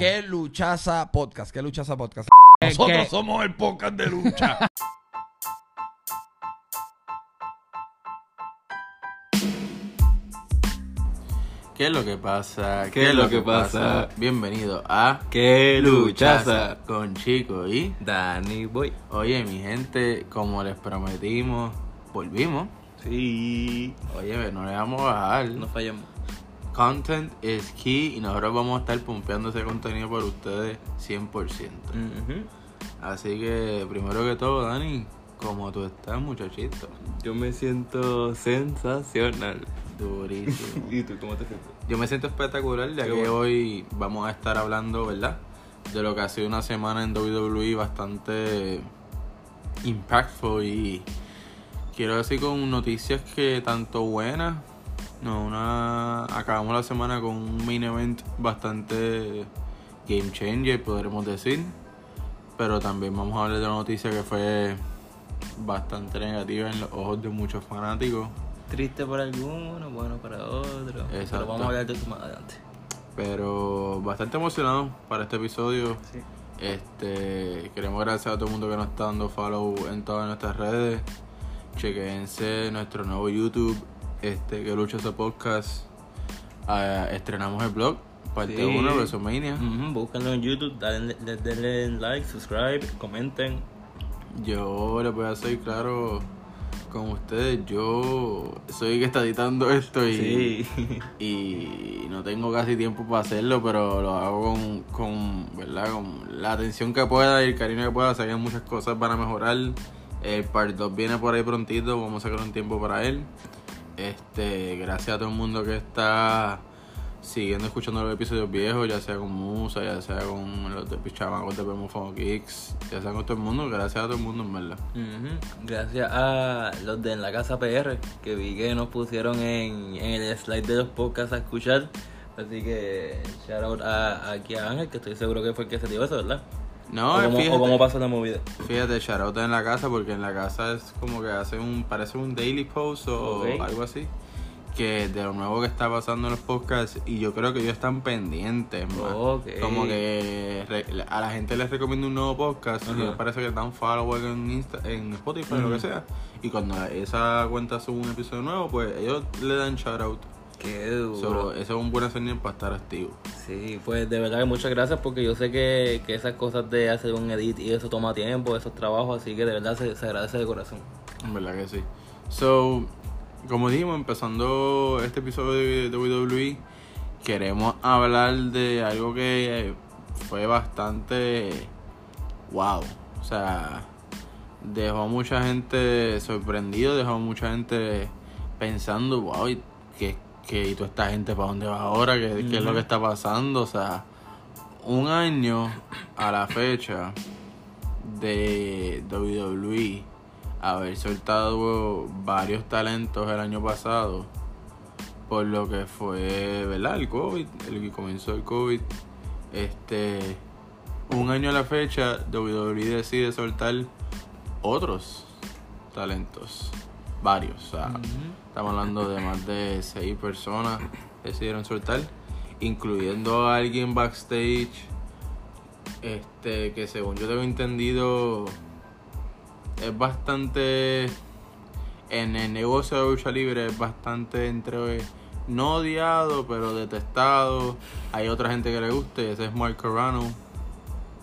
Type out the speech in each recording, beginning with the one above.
¿Qué luchaza podcast? ¿Qué luchaza podcast? ¿Qué- Nosotros qué? somos el podcast de lucha. ¿Qué es lo que pasa? ¿Qué es lo que pasa? Bienvenido a ¡Qué luchaza! con Chico y Danny Boy. oye mi gente, como les prometimos, volvimos. Sí. Oye, no le vamos a bajar. No fallamos. Content is key y nosotros vamos a estar pompeando ese contenido por ustedes 100%. Ujú. Así que primero que todo, Dani, ¿cómo tú estás, muchachito? Yo me siento sensacional. Durísimo. ¿Y tú cómo te sientes? Yo me siento espectacular ya Qué que bueno. hoy vamos a estar hablando, ¿verdad? De lo que ha sido una semana en WWE bastante impactful y quiero decir con noticias que tanto buenas, no, una acabamos la semana con un main event bastante game changer, podremos decir, pero también vamos a hablar de una noticia que fue bastante negativa en los ojos de muchos fanáticos. Triste para algunos, bueno para otros. Pero vamos a hablar de eso más adelante. Pero bastante emocionado para este episodio. Sí. Este, queremos agradecer a todo el mundo que nos está dando follow en todas nuestras redes. Chequense nuestro nuevo YouTube, este que lucha ese podcast. Ah, estrenamos el blog, parte Sí. 1 de WrestleMania. Ujú, Búscanlo en YouTube, denle, denle like, subscribe, comenten. Yo les voy a hacer claro con ustedes, yo soy el que está editando esto y, Sí. y no tengo casi tiempo para hacerlo, pero lo hago con, con, ¿verdad? con la atención que pueda y el cariño que pueda. Sé que muchas cosas van a mejorar. El part 2 viene por ahí prontito, vamos a sacar un tiempo para él. Este, gracias a todo el mundo que está siguiendo escuchando los episodios viejos, ya sea con Musa, ya sea con los de Pichamacos de Pemofon Kicks, ya sea con todo el mundo, gracias a todo el mundo en verdad. Ujú. Gracias a los de En la Casa PR, que vi que nos pusieron en, en el slide de los podcasts a escuchar. Así que shout out a, aquí a Ángel, que estoy seguro que fue el que se dio eso, ¿verdad? No, o, cómo, fíjate, o cómo pasó la movida. fíjate, en la casa, porque en la casa es como que hace un, parece un daily post o algo así. Que de lo nuevo que está pasando en los podcasts, y yo creo que ellos están pendientes, más. Como que a la gente les recomiendo un nuevo podcast, y les parece que dan follow en, Insta, en Spotify, lo que sea. Y cuando esa cuenta sube un episodio nuevo, pues ellos le dan shoutout. Qué duro. So, eso es un buen señal para estar activo. Sí, pues de verdad que muchas gracias porque yo sé que, que esas cosas de hacer un edit y eso toma tiempo, esos trabajos, así que de verdad se, se agradece de corazón. En verdad que sí. So, como dijimos, empezando este episodio de WWE, queremos hablar de algo que fue bastante wow. O sea, dejó a mucha gente sorprendido, dejó a mucha gente pensando, wow, ¿y qué, qué, y toda esta gente para dónde va ahora? ¿Qué, qué es lo que está pasando? O sea, un año a la fecha de WWE haber soltado varios talentos el año pasado por lo que fue, ¿verdad? El COVID, el que comenzó el COVID. Este, un año a la fecha, WWE decide soltar otros talentos, varios, o sea, estamos hablando de más de seis personas decidieron soltar, incluyendo a alguien backstage, este, que según yo tengo entendido es bastante en el negocio de lucha libre es bastante entre no odiado pero detestado. Hay otra gente que le gusta y ese es Mark Carrano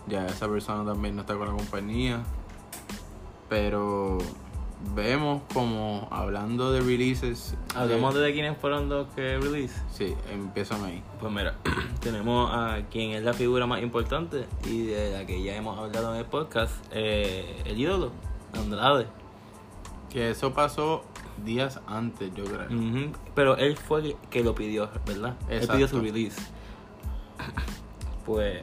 ya esa persona también no está con la compañía pero vemos como hablando de releases Hablemos de quiénes fueron los que release. sí empiezan ahí Pues mira, tenemos a quien es la figura más importante y de la que ya hemos hablado en el podcast, eh, el ídolo, Andrade. que eso pasó días antes yo creo Pero él fue el que lo pidió, ¿verdad? Él Exacto. pidió su release. Pues,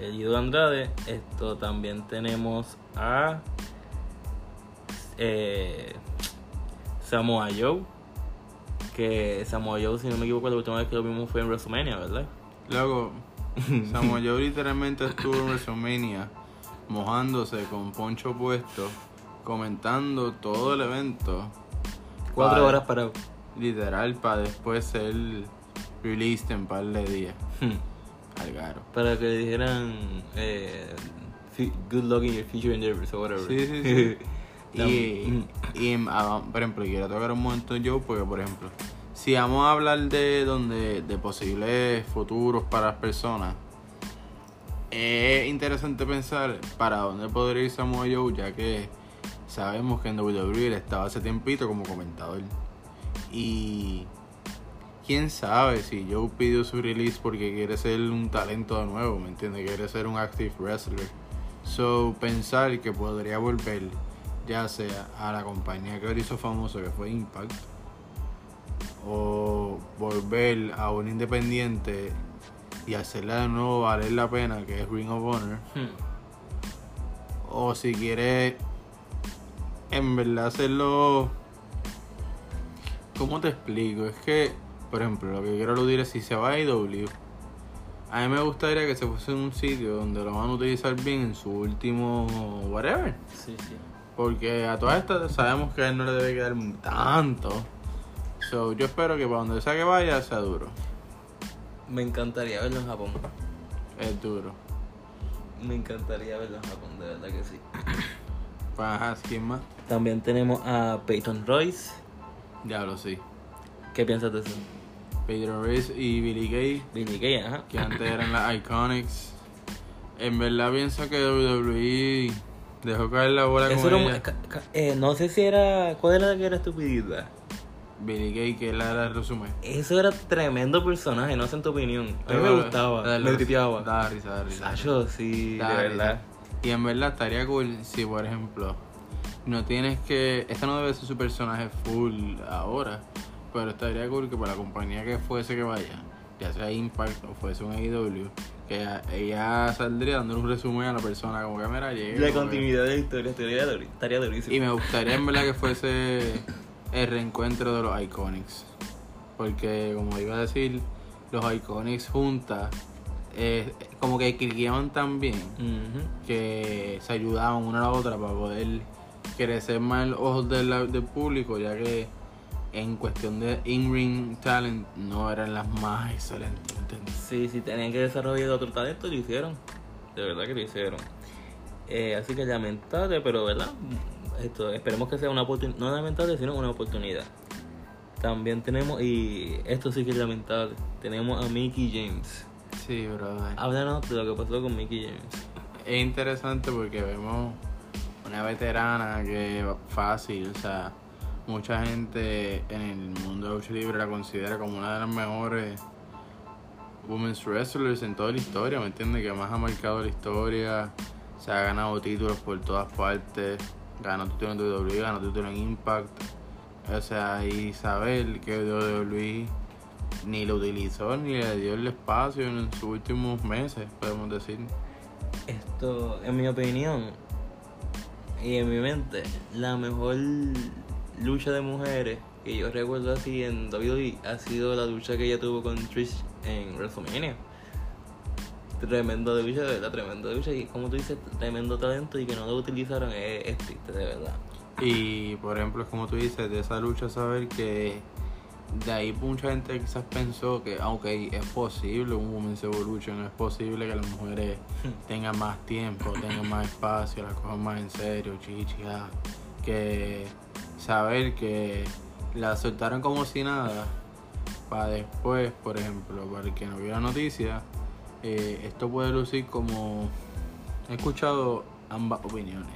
el ídolo Andrade, esto también tenemos a eh, Samoa Joe. Que Samoa Joe, si no me equivoco, la última vez que lo vimos fue en WrestleMania, ¿verdad? Luego, Samoa Joe literalmente estuvo en WrestleMania mojándose con poncho puesto, comentando todo el evento. Cuatro horas parado. Literal, para después ser released en par de días. Algaro. Para que le dijeran eh, good luck in your future endeavors o whatever. Sí, sí, sí. Y, y ah, por ejemplo, quiero tocar un momento yo porque, por ejemplo, si vamos a hablar de donde de posibles futuros para las personas, es interesante pensar para dónde podría ir Samoa Joe, ya que sabemos que en WWE estaba hace tiempito como comentador. Y quién sabe si Joe pidió su release porque quiere ser un talento de nuevo, ¿me entiendes? Quiere ser un active wrestler. So, pensar que podría volver, ya sea a la compañía que ahora hizo famoso, que fue Impact, o volver a un independiente y hacerla de nuevo valer la pena, que es Ring of Honor, Hmm. o si quiere en verdad hacerlo. ¿Cómo te explico? Es que, por ejemplo, lo que quiero aludir es si se va a IW. A mí me gustaría que se fuese en un sitio donde lo van a utilizar bien en su último whatever. Sí, sí. Porque a todas estas sabemos que a él no le debe quedar tanto. So, yo espero que para donde sea que vaya sea duro. Me encantaría verlo en Japón. Es duro. Me encantaría verlo en Japón, de verdad que sí. Para ¿quién más? También tenemos a Peyton Royce. Diablo, sí. ¿Qué piensas de eso? Pedro Reyes y Billy Gay. Billy Gay, ajá. que antes eran las Iconics. En verdad pienso que WWE dejó caer la bola Eso con ella. eh, no sé si era. ¿Cuál era la que era estupidita? Billy Gay, que la era el resumen. Eso era tremendo personaje, no sé en tu opinión. A mí me gustaba, dale, me tripeaba. Daba risa, daba risa. Sacho, sí, de risa. verdad. Y en verdad estaría cool si, por ejemplo, no tienes que. Este no debe ser su personaje full ahora. Pero estaría cool que para la compañía que fuese que vaya, ya sea Impact o fuese un AEW, que ella, ella saldría dando un resumen a la persona, como que mira. La que- continuidad de la historia estaría, duri- estaría durísimo. Y me gustaría en verdad que fuese el reencuentro de los Iconics. Porque como iba a decir, los Iconics juntas, eh, como que cliqueaban tan bien que se ayudaban una a la otra para poder crecer más en los ojos del, del público, ya que en cuestión de in-ring talent no eran las más excelentes, ¿entiendes? Sí, sí, tenían que desarrollar otro talento, lo hicieron. De verdad que lo hicieron. Eh, así que lamentable, pero verdad, esto, esperemos que sea una oportunidad, no lamentable, sino una oportunidad. También tenemos, y esto sí que es lamentable, tenemos a Mickey James. Sí, brother. Háblanos de lo que pasó con Mickey James. es interesante porque vemos una veterana que fácil, o sea, mucha gente en el mundo de lucha libre la considera como una de las mejores women's wrestlers en toda la historia, ¿me entiendes? Que más ha marcado la historia, se ha ganado títulos por todas partes, ganó títulos en WWE, ganó títulos en Impact, o sea, y saber que WWE ni lo utilizó ni le dio el espacio en sus últimos meses, podemos decir. Esto, en mi opinión y en mi mente, la mejor lucha de mujeres que yo recuerdo así en WWE ha sido la lucha que ella tuvo con Trish en WrestleMania. Tremendo lucha, de verdad, tremendo lucha. Y como tú dices, tremendo talento y que no lo utilizaron es, es triste, de verdad. Y por ejemplo, es como tú dices, de esa lucha saber que de ahí mucha gente quizás pensó que, ah, ok, es posible un Women's Evolution, es posible que las mujeres tengan más tiempo, tengan más espacio, las cojan más en serio, chichi, ah, que saber que la soltaron como si nada, para después, por ejemplo, para el que no vio la noticia, eh, esto puede lucir como... He escuchado ambas opiniones.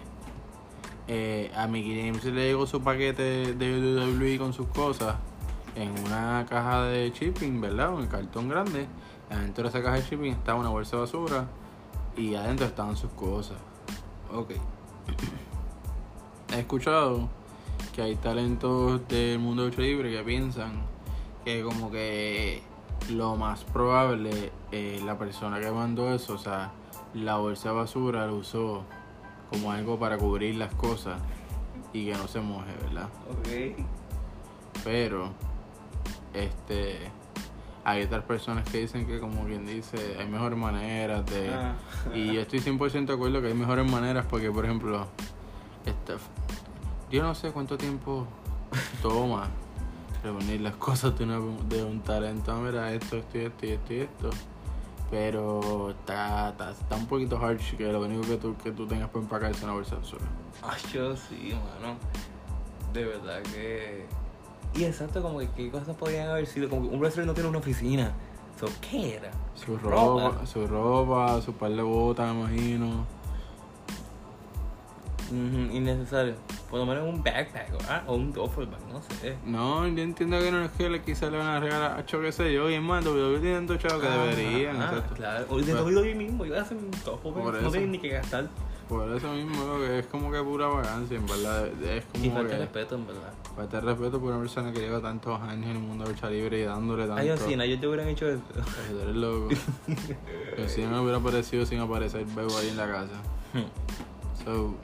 Eh, a Mickey James le llegó su paquete de WWE con sus cosas en una caja de shipping, ¿verdad? Un cartón grande. Adentro de esa caja de shipping estaba una bolsa de basura y adentro estaban sus cosas. Ok. He escuchado que hay talentos del mundo de lucha libre que piensan que como que lo más probable eh, la persona que mandó eso, o sea, la bolsa de basura lo usó como algo para cubrir las cosas y que no se moje, ¿verdad? Ok. Pero este hay otras personas que dicen que como quien dice hay mejores maneras de Ah. y yo estoy 100% de acuerdo que hay mejores maneras porque por ejemplo esta, yo no sé cuánto tiempo toma reunir las cosas de, una- de un talento Ah, mira esto esto y esto y esto esto Pero está, está, está un poquito harsh que lo único que tú, que tú tengas para empacar es una bolsa de basura. Ay, yo sí, mano. De verdad que. Y exacto, como que qué cosas podían haber sido. Como que un wrestler no tiene una oficina. So, ¿Qué era? Su Ropa. ropa, su ropa, su par de botas, me imagino. Innecesario. Por lo menos un backpack ¿verdad? o un duffel bag, no sé. No, yo entiendo que no es que le quizás le van a regalar a Cho, qué sé yo, y es más, WWE tienen tanto chavo que deberían, Ah, exacto. claro. O de WWE mismo, yo voy a hacer un duffel Por bag. No tienen ni que gastar. Por eso mismo, que es como que pura vagancia, en verdad. Es como Y falta que respeto, en verdad. falta respeto por una persona que lleva tantos años en el mundo de lucha libre y dándole tanto. Ay, yo sí, ellos te hubieran hecho eso. Ay, tú eres loco. si no me hubiera aparecido sin aparecer Bebo ahí en la casa. So,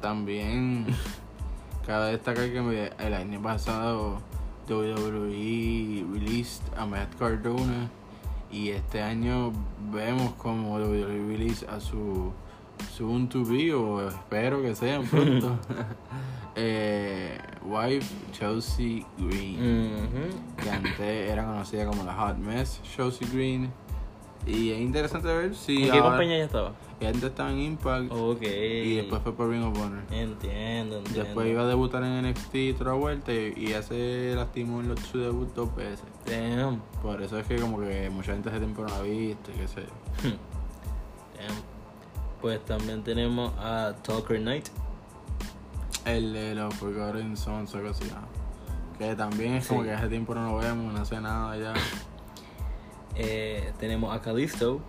también cabe destacar que el año pasado WWE released a Matt Cardona y este año vemos como WWE release a su soon to be o espero que sean pronto eh, wife Chelsea Green Ujú. que antes era conocida como la Hot Mess Chelsea Green y es interesante ver si ¿En qué ahora- compañía ella estaba? ella antes estaba en Impact Ok. y después fue por Ring of Honor. Entiendo, entiendo. Después iba a debutar en NXT otra vuelta y, y ya se lastimó en los- su debut dos veces. Damn. Por eso es que como que mucha gente hace tiempo no la ha visto y qué sé yo. Damn. Pues también tenemos a Talker Knight. El de los Forgotten Sons o algo así. Que también es como Sí. que hace tiempo no lo vemos, no hace nada ya. Eh, tenemos a Kalisto.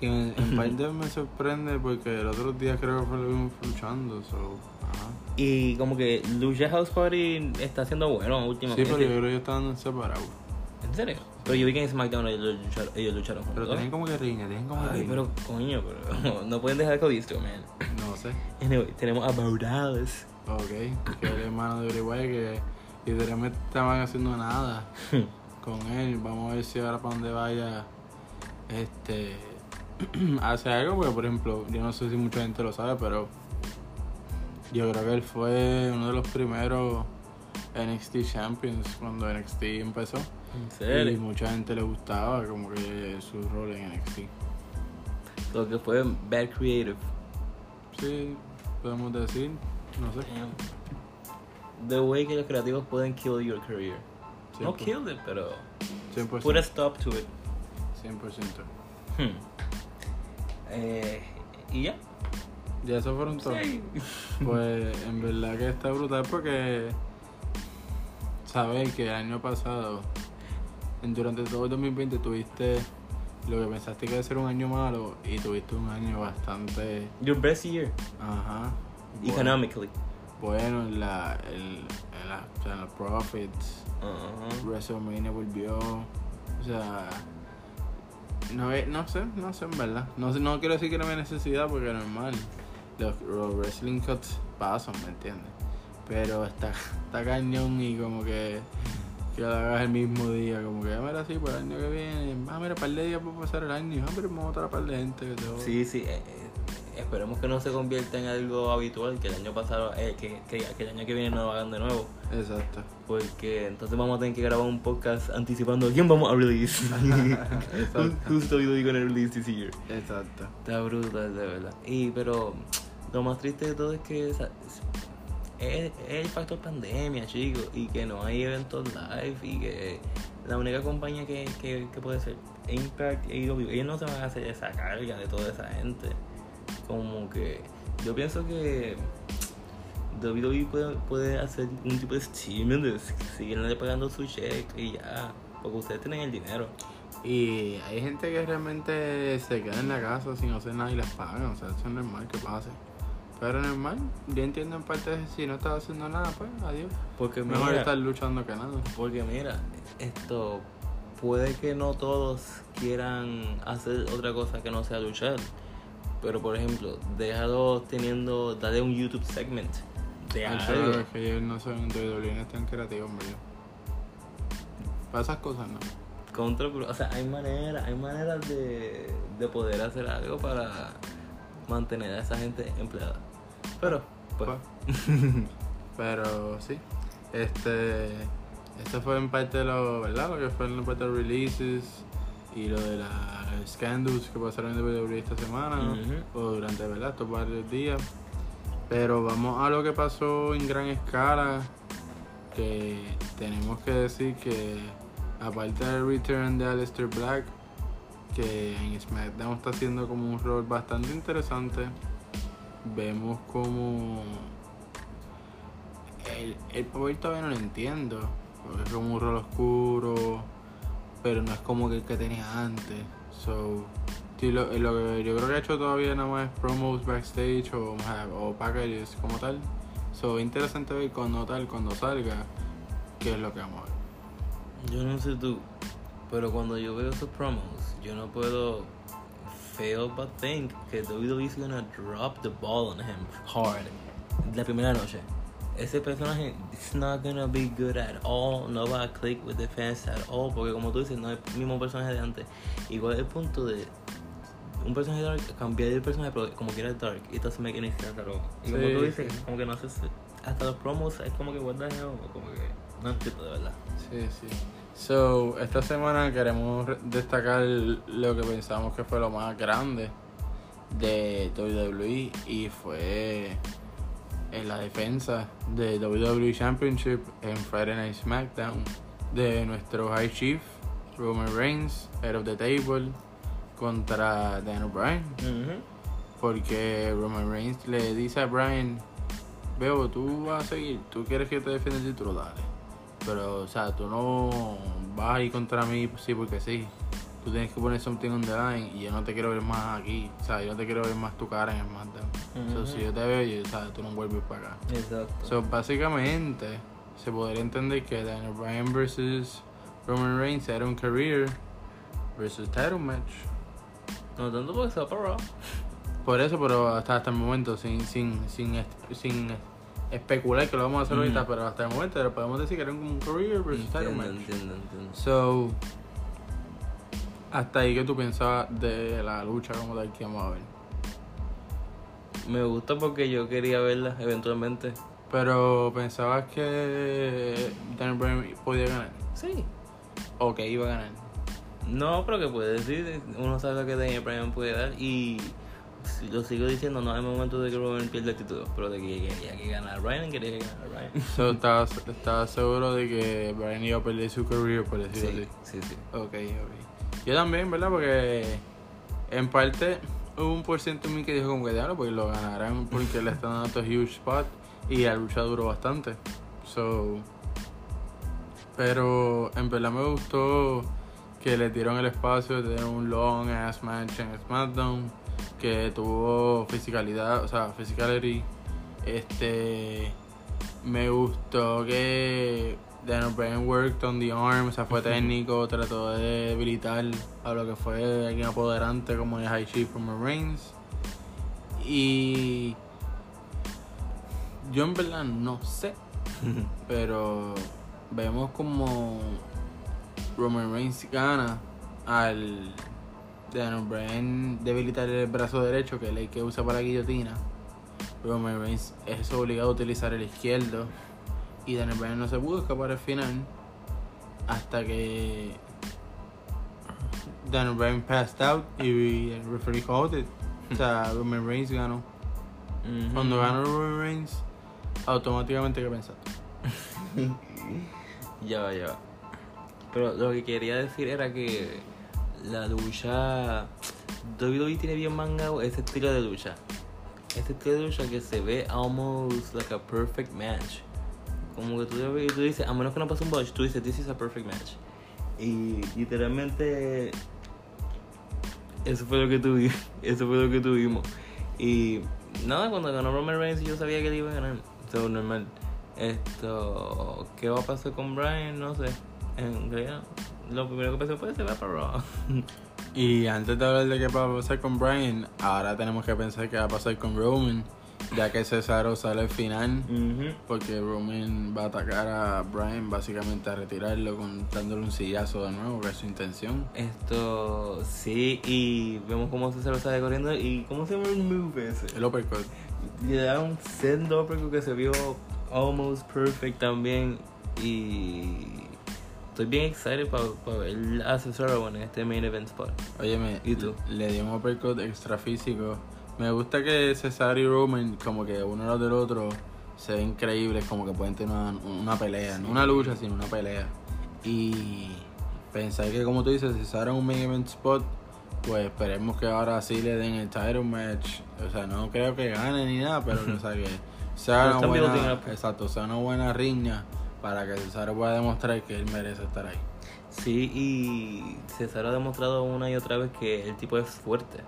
Y en, en parte me sorprende porque el otro día creo que fue lo luchando. So, ajá. Y como que Lucha House Party está haciendo bueno Sí, últimamente. pero yo creo que ellos estaban separados. ¿En serio? Pero yo vi que en SmackDown ellos lucharon, ellos lucharon Pero tienen como que riña, tienen como que Ay, riña. pero coño, pero no pueden dejar a Kalisto, man. No sé. Anyway, tenemos a Baudales. Ok, que es el hermano de Wyatt que literalmente estaban haciendo nada con él. Vamos a ver si ahora para donde vaya este hace algo, porque por ejemplo, yo no sé si mucha gente lo sabe, pero yo creo que él fue uno de los primeros NXT Champions cuando NXT empezó. ¿En Y mucha gente le gustaba como que su rol en NXT. Lo que fue Bad Creative. Sí, podemos decir, no sé. Damn. The way que los creativos pueden kill your career. No 100%. kill it, pero 100%. put a stop to it. 100%. Hmm. Eh, y ya. Ya eso fueron todos. Sí. Pues en verdad que está brutal porque sabes que el año pasado, durante todo el 2020, tuviste lo que pensaste que iba a ser un año malo y tuviste un año bastante. Your best year, Ajá. bueno- economically. Bueno, en, la, en, en, la, o sea, en los profits. WrestleMania volvió. O sea. No, es- no sé, no sé en verdad. No, no quiero decir que no hay necesidad porque normal. Los, los wrestling cuts pasan, ¿me entiendes? Pero está, está cañón y como que, que lo hagas el mismo día. Como que, ah, mira, así, por el año que viene. Ah, mira, par de días para pasar el año. Ah, pero vamos a otra par de gente que te. Sí, sí. Esperemos que no se convierta en algo habitual, que el año pasado, eh, que, que, que el año que viene no lo hagan de nuevo. Exacto. Porque entonces vamos a tener que grabar un podcast anticipando quién vamos a release. Exacto. Who's WWE gonna release this year? Exacto. Está brutal, de verdad. Y pero lo más triste de todo es que es, es el factor pandemia, chicos, y que no hay eventos live y que la única compañía que, que, que puede ser Impact y ellos no se van a hacer esa carga de toda esa gente. Como que yo pienso que WWE puede, puede hacer un tipo de stimulus, siguen pagando su check y ya, porque ustedes tienen el dinero. Y hay gente que realmente se queda en la casa sin hacer nada y les pagan. O sea, eso es normal que pase. Pero normal, yo entiendo en parte si no estás haciendo nada, pues adiós. Porque Mejor mira, estar luchando que nada. Porque mira, esto puede que no todos quieran hacer otra cosa que no sea luchar. Pero por ejemplo, déjalo teniendo, dale un YouTube segment de Ay, algo. es que ellos no son de WWE, no es tan creativos, verdad. Para esas cosas no. Contra, o sea, hay maneras, hay maneras de, de poder hacer algo para mantener a esa gente empleada. Pero, pues, Pero sí, este, esto fue en parte de lo, ¿verdad? Lo que fue en parte de los releases y lo de las scandals que pasaron en WWE esta semana Ujú. o durante ¿verdad? estos varios días. Pero vamos a lo que pasó en gran escala, que tenemos que decir que aparte del return de Aleister Black, que en SmackDown está haciendo como un rol bastante interesante, vemos como el, el poder todavía no lo entiendo, porque es como un rol oscuro, pero no es como el que tenía antes. So, lo, lo que yo creo que ha hecho todavía nada más es promos backstage o, o packages como tal. So, interesante ver cuando tal, cuando salga, qué es lo que vamos a ver. Yo no sé tú, pero cuando yo veo esos promos, yo no puedo fail but think que WWE is gonna drop the ball on him hard la primera noche. Ese personaje is not gonna be good at all, no va a click with the fans at all, porque como tú dices, no es el mismo personaje de antes. Igual el punto de un personaje dark, cambiar el personaje, pero como quiera dark, it doesn't make any sense at all. Y como Sí, tú dices, sí. como que no sé, hasta los promos es como que hell, como que no entiendo de verdad. Sí, sí. So, esta semana queremos re- destacar lo que pensamos que fue lo más grande de WWE y fue en la defensa de WWE Championship en Friday Night SmackDown de nuestro High Chief Roman Reigns, Head of the Table, contra Daniel Bryan. Porque Roman Reigns le dice a Bryan, Bebo, tú vas a seguir, tú quieres que te defienda el título, dale. Pero, o sea, tú no vas a ir contra mí, sí, porque sí. Tú tienes que poner something on the line y yo no te quiero ver más aquí. O sea, yo no te quiero ver más tu cara en el SmackDown. So, Ujú. si yo te veo, yo, o sea, tú no vuelves para acá. Exacto. So, básicamente, se podría entender que Daniel Bryan versus Roman Reigns era un career versus title match. no tanto porque se va para Raw. Por eso, pero hasta, hasta el momento, sin, sin, sin, sin especular que lo vamos a hacer ahorita, pero hasta el momento podemos decir que era un career versus title match. entiendo, entiendo. So, hasta ahí que tú pensabas de la lucha como tal que vamos a ver. Me gusta porque yo quería verla eventualmente. Pero pensabas que Daniel Bryan podía ganar, Sí. o que iba a ganar. No, pero que puede decir, uno sabe lo que Daniel Bryan puede dar y lo sigo diciendo, no hay momento de que Roman pierda el título, pero de que quería que ganara Bryan, quería que ganara Bryan. So, ¿estabas, estabas seguro de que Bryan iba a perder su career, por decirlo Sí, así? sí, sí. Ok, ok. Yo también, ¿verdad? Porque en parte hubo un por ciento en mí que dijo como que diablo, pues lo ganarán porque le están dando estos huge spot y la lucha duró bastante. So, pero en verdad me gustó que le dieron el espacio de un long ass match en SmackDown que tuvo fisicalidad, o sea, physicality. Este me gustó que Daniel Bryan worked on the arm, o sea, fue técnico, trató de debilitar a lo que fue alguien apoderante como el High Chief Roman Reigns. Y yo en verdad no sé, pero vemos como Roman Reigns gana al Daniel Bryan debilitar el brazo derecho, que es el que usa para la guillotina. Roman Reigns es obligado a utilizar el izquierdo y Daniel Bryan no se pudo escapar al final hasta que Daniel Bryan passed out y el referee called it. O sea, Roman Reigns ganó. Cuando ganó Roman Reigns, automáticamente ¿qué pensaste? Ya va, ya va. Pero lo que quería decir era que la lucha. WWE tiene bien mangado ese estilo de lucha. Este estilo de lucha que se ve almost like a perfect match. Como que tú, tú dices, a menos que no pase un botch, tú dices, this is a perfect match. Y literalmente. Eso fue lo que tuvimos. Eso fue lo que tuvimos. Y nada, cuando ganó Roman Reigns yo sabía que él iba a ganar. Eso normal. Esto, ¿qué va a pasar con Brian? No sé. En realidad, lo primero que pensé fue se va para Raw. Y antes de hablar de qué va a pasar con Bryan, ahora tenemos que pensar qué va a pasar con Roman, ya que Cesaro sale al final, porque Roman va a atacar a Bryan básicamente a retirarlo, con, dándole un sillazo de nuevo, que es su intención. Esto, sí, y vemos cómo Cesaro sale corriendo y cómo se llama el move ese. El uppercut. Le da un send uppercut que se vio almost perfect también y estoy bien excited para ver a Cesaro en este main event spot. Óyeme, ¿Y tú? le dio un uppercut extra físico. Me gusta que Cesaro y Roman, como que uno al del otro, se ven increíbles, como que pueden tener una, una pelea, no una lucha, sino una pelea. Y pensar que, como tú dices, Cesaro en un main event spot, pues esperemos que ahora sí le den el title match. O sea, no creo que gane ni nada, pero o sea, que sea una buena, up. exacto, sea una buena riña para que Cesaro pueda demostrar que él merece estar ahí. Sí, y Cesaro ha demostrado una y otra vez que el tipo es fuerte.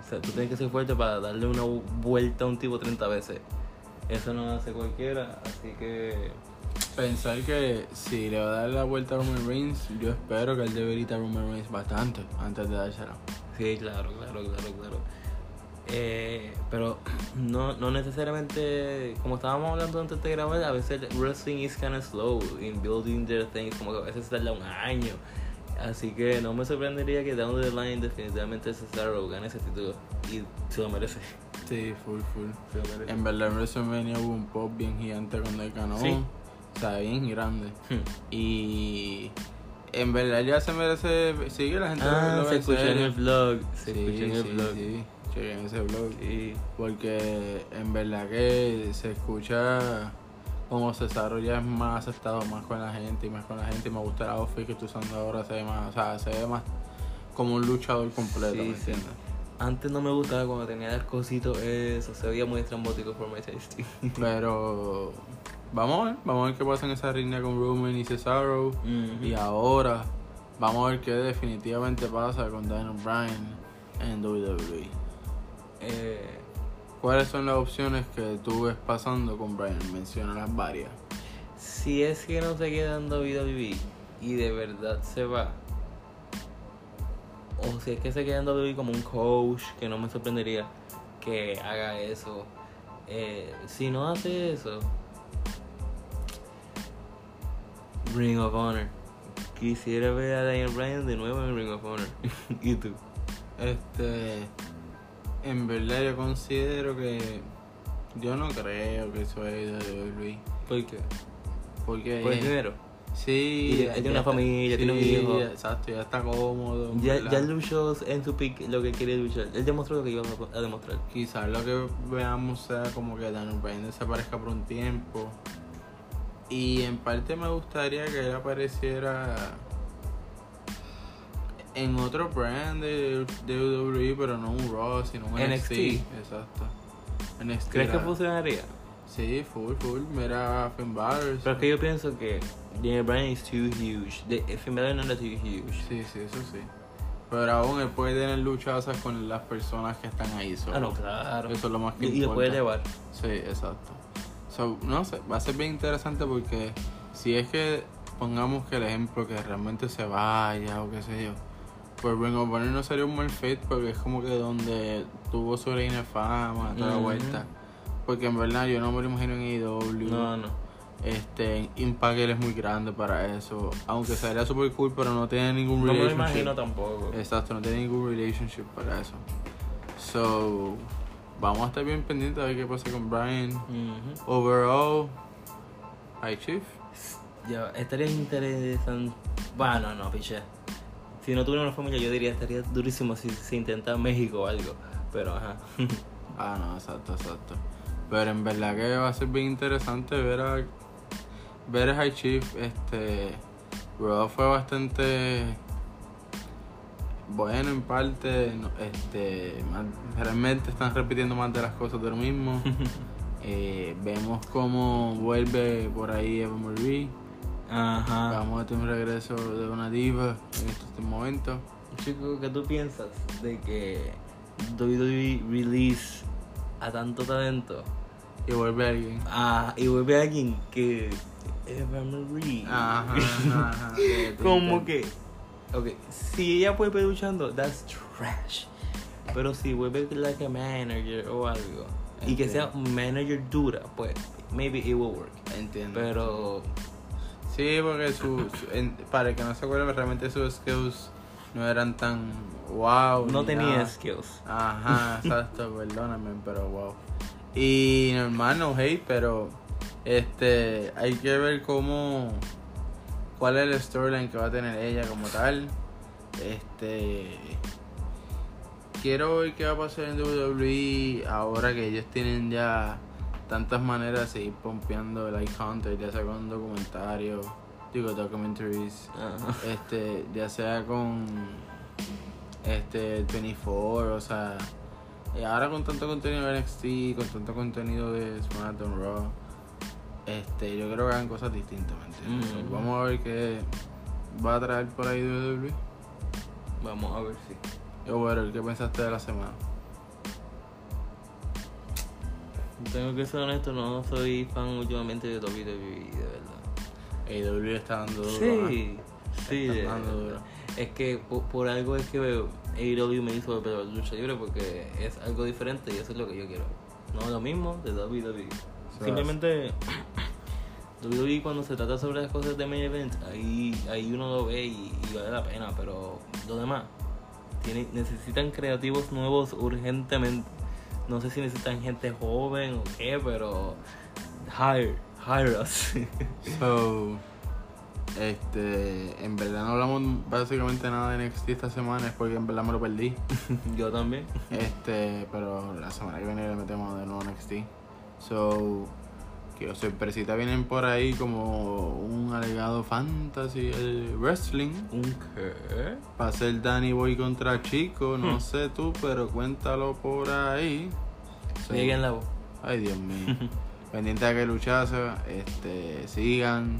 O sea, tú tienes que ser fuerte para darle una vuelta a un tipo 30 veces. Eso no hace cualquiera, así que... Pensar que si le va a dar la vuelta a Roman Reigns, yo espero que él debe evitar a Roman Reigns bastante antes de dársela. Sí, claro, claro, claro, claro. Eh, pero no, no necesariamente, como estábamos hablando antes de grabar, a veces wrestling is kind of slow in building their things, como que a veces tarda un año. Así que no me sorprendería que down the line definitivamente Cesaro gane ese título y se lo merece. Sí, full, full. Se lo merece. En verdad en WrestleMania hubo un pop bien gigante cuando él ganó. Sí. O sea, bien grande. Hmm. Y en verdad ya se merece. Sigue la gente Ah, lo se ve en escuchó en el vlog. Se sí, escuchó en el sí, vlog. sí. Chequen ese blog. Sí. Porque en verdad que se escucha como Cesaro ya es más aceptado más con la gente y más con la gente. Y me gusta el outfit que está usando ahora, se ve más, o sea, se ve más como un luchador completo, Sí, ¿me sí. Antes no me gustaba cuando tenía las cositos, eso se veía muy estrambótico por my tasty. Pero vamos a ver, vamos a ver qué pasa en esa riña con Roman y Cesaro. Y ahora vamos a ver qué definitivamente pasa con Daniel Bryan en WWE. Eh, ¿Cuáles son las opciones que tú ves pasando con Bryan? Menciona las varias. si es que no se queda en WWE y de verdad se va, o si es que se queda en WWE como un coach, que no me sorprendería que haga eso. Eh, si no hace eso, Ring of Honor. Quisiera ver a Daniel Bryan de nuevo en Ring of Honor. ¿Y tú? Este, en verdad yo considero que yo no creo que eso es de WWE. ¿Por qué? Porque Por el dinero. sí, Y ya tiene una está- familia, tiene un hijo. exacto, ya está cómodo. Ya, ya luchó en su pick lo que quiere luchar. Él demostró lo que iba a- a demostrar. Quizás lo que veamos sea como que Daniel Bryan desaparezca por un tiempo. Y en parte me gustaría que él apareciera en otro brand de, de WWE, pero no un Raw, sino un NXT. NXT. Exacto. NXT ¿Crees que funcionaría? Sí, full, full. Mira Finn Balor. Pero es que yo pienso que Daniel Bryan is too huge. De, Finn Balor no era too huge. Sí, sí, eso sí. Pero aún él puede tener luchazas con las personas que están ahí solo. Ah, no, claro. Eso es lo más que Y, y lo importa. puede elevar. Sí, exacto. So, no sé, va a ser bien interesante porque si es que pongamos que el ejemplo que realmente se vaya o qué sé yo, pues Ring of Honor no sería un mal fit porque es como que donde tuvo su reina de fama, toda la vuelta. Porque en verdad yo no me lo imagino en AEW. No, no. Este, Impact él es muy grande para eso. Aunque sería super cool, pero no tiene ningún No me lo relationship. imagino tampoco. Exacto, no tiene ningún relationship para eso. So, vamos a estar bien pendientes a ver qué pasa con Brian. Ujú. Overall, Hi Chief. Ya, estaría interesante. Bueno, no, piché. Si no tuviera una familia, yo diría estaría durísimo si se intenta México o algo. Pero ajá. Ah, no, exacto, exacto. Pero en verdad que va a ser bien interesante ver a ver a High Chief. Este, Raw fue bastante bueno en parte. Este, realmente están repitiendo más de las cosas de lo mismo. Eh, vemos cómo vuelve por ahí Eva Marie. Ajá. Vamos a tener un regreso de una diva en estos momentos. Chico, ¿qué tú piensas de que WWE release a tanto talento Y vuelve alguien. ah, y vuelve a alguien que Eva Marie? Ajá, ajá, ajá. Como que, ok, si ella vuelve luchando, that's trash. Pero si vuelve like a manager o algo, y que sea manager dura, pues maybe it will work. Entiendo. Pero Sí, porque su, su- en- para el que no se acuerden, realmente sus skills no eran tan wow. no tenía nada. skills. Ajá, exacto, perdóname, pero wow. Y normal, no hate, pero este hay que ver cómo cuál es el storyline que va a tener ella como tal. Este. Quiero ver qué va a pasar en WWE ahora que ellos tienen ya tantas maneras de seguir pompeando el content, ya sea con documentarios, digo documentaries, este, ya sea con este 24, o sea, y ahora con tanto contenido de NXT, con tanto contenido de SmackDown Raw, este, yo creo que hagan cosas distintas, ¿me entiendes? Mm. Vamos a ver qué va a traer por ahí WWE. Vamos a ver si. Yo, bueno, ¿qué pensaste de la semana? Tengo que ser honesto, no soy fan últimamente de WWE, de verdad. AEW está dando duro, Sí, sí. Está dando duro. Es que por, por algo es que AEW me hizo ver lucha libre porque es algo diferente y eso es lo que yo quiero. No lo mismo de WWE. So, Simplemente WWE cuando se trata sobre las cosas de main event, ahí, ahí uno lo ve y, y vale la pena, pero lo demás, tiene, necesitan creativos nuevos urgentemente. No sé si necesitan gente joven o qué, pero hire, hire us. So, este, en verdad no hablamos básicamente nada de NXT esta semana, es porque en verdad me lo perdí. yo también. Este, pero la semana que viene le metemos de nuevo NXT. So, que sorpresita vienen por ahí como un alegado fantasy eh, wrestling. ¿Un qué? Va a ser Danny Boy contra Chico, no Hmm. sé tú, pero cuéntalo por ahí. So, Siguen la voz. Ay, Dios mío. Pendiente de que luchaza, este, sigan,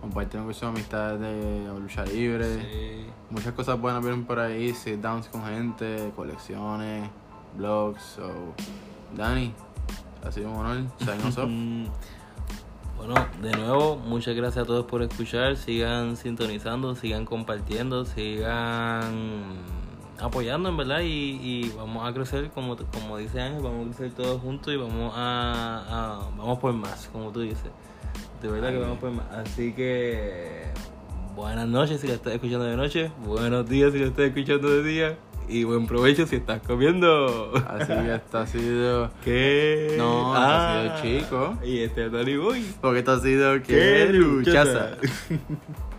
compartan con sus amistades de lucha libre. Sí. Muchas cosas buenas vienen por ahí, sit downs con gente, colecciones, blogs. So, Dani, ha sido un honor. Sign us up. Bueno, de nuevo, muchas gracias a todos por escuchar. Sigan sintonizando, sigan compartiendo, sigan apoyando, en verdad. Y, vamos a crecer, como, como dice Ángel, vamos a crecer todos juntos y vamos a, vamos por más, como tú dices. De verdad que vamos por más. Así que buenas noches si lo estás escuchando de noche, buenos días si lo estás escuchando de día. Y buen provecho si estás comiendo. Así que esto ha sido. ¿Qué? No, esto ha sido chico. Y este es Danny Boy. Porque esto ha sido. ¡Qué luchaza!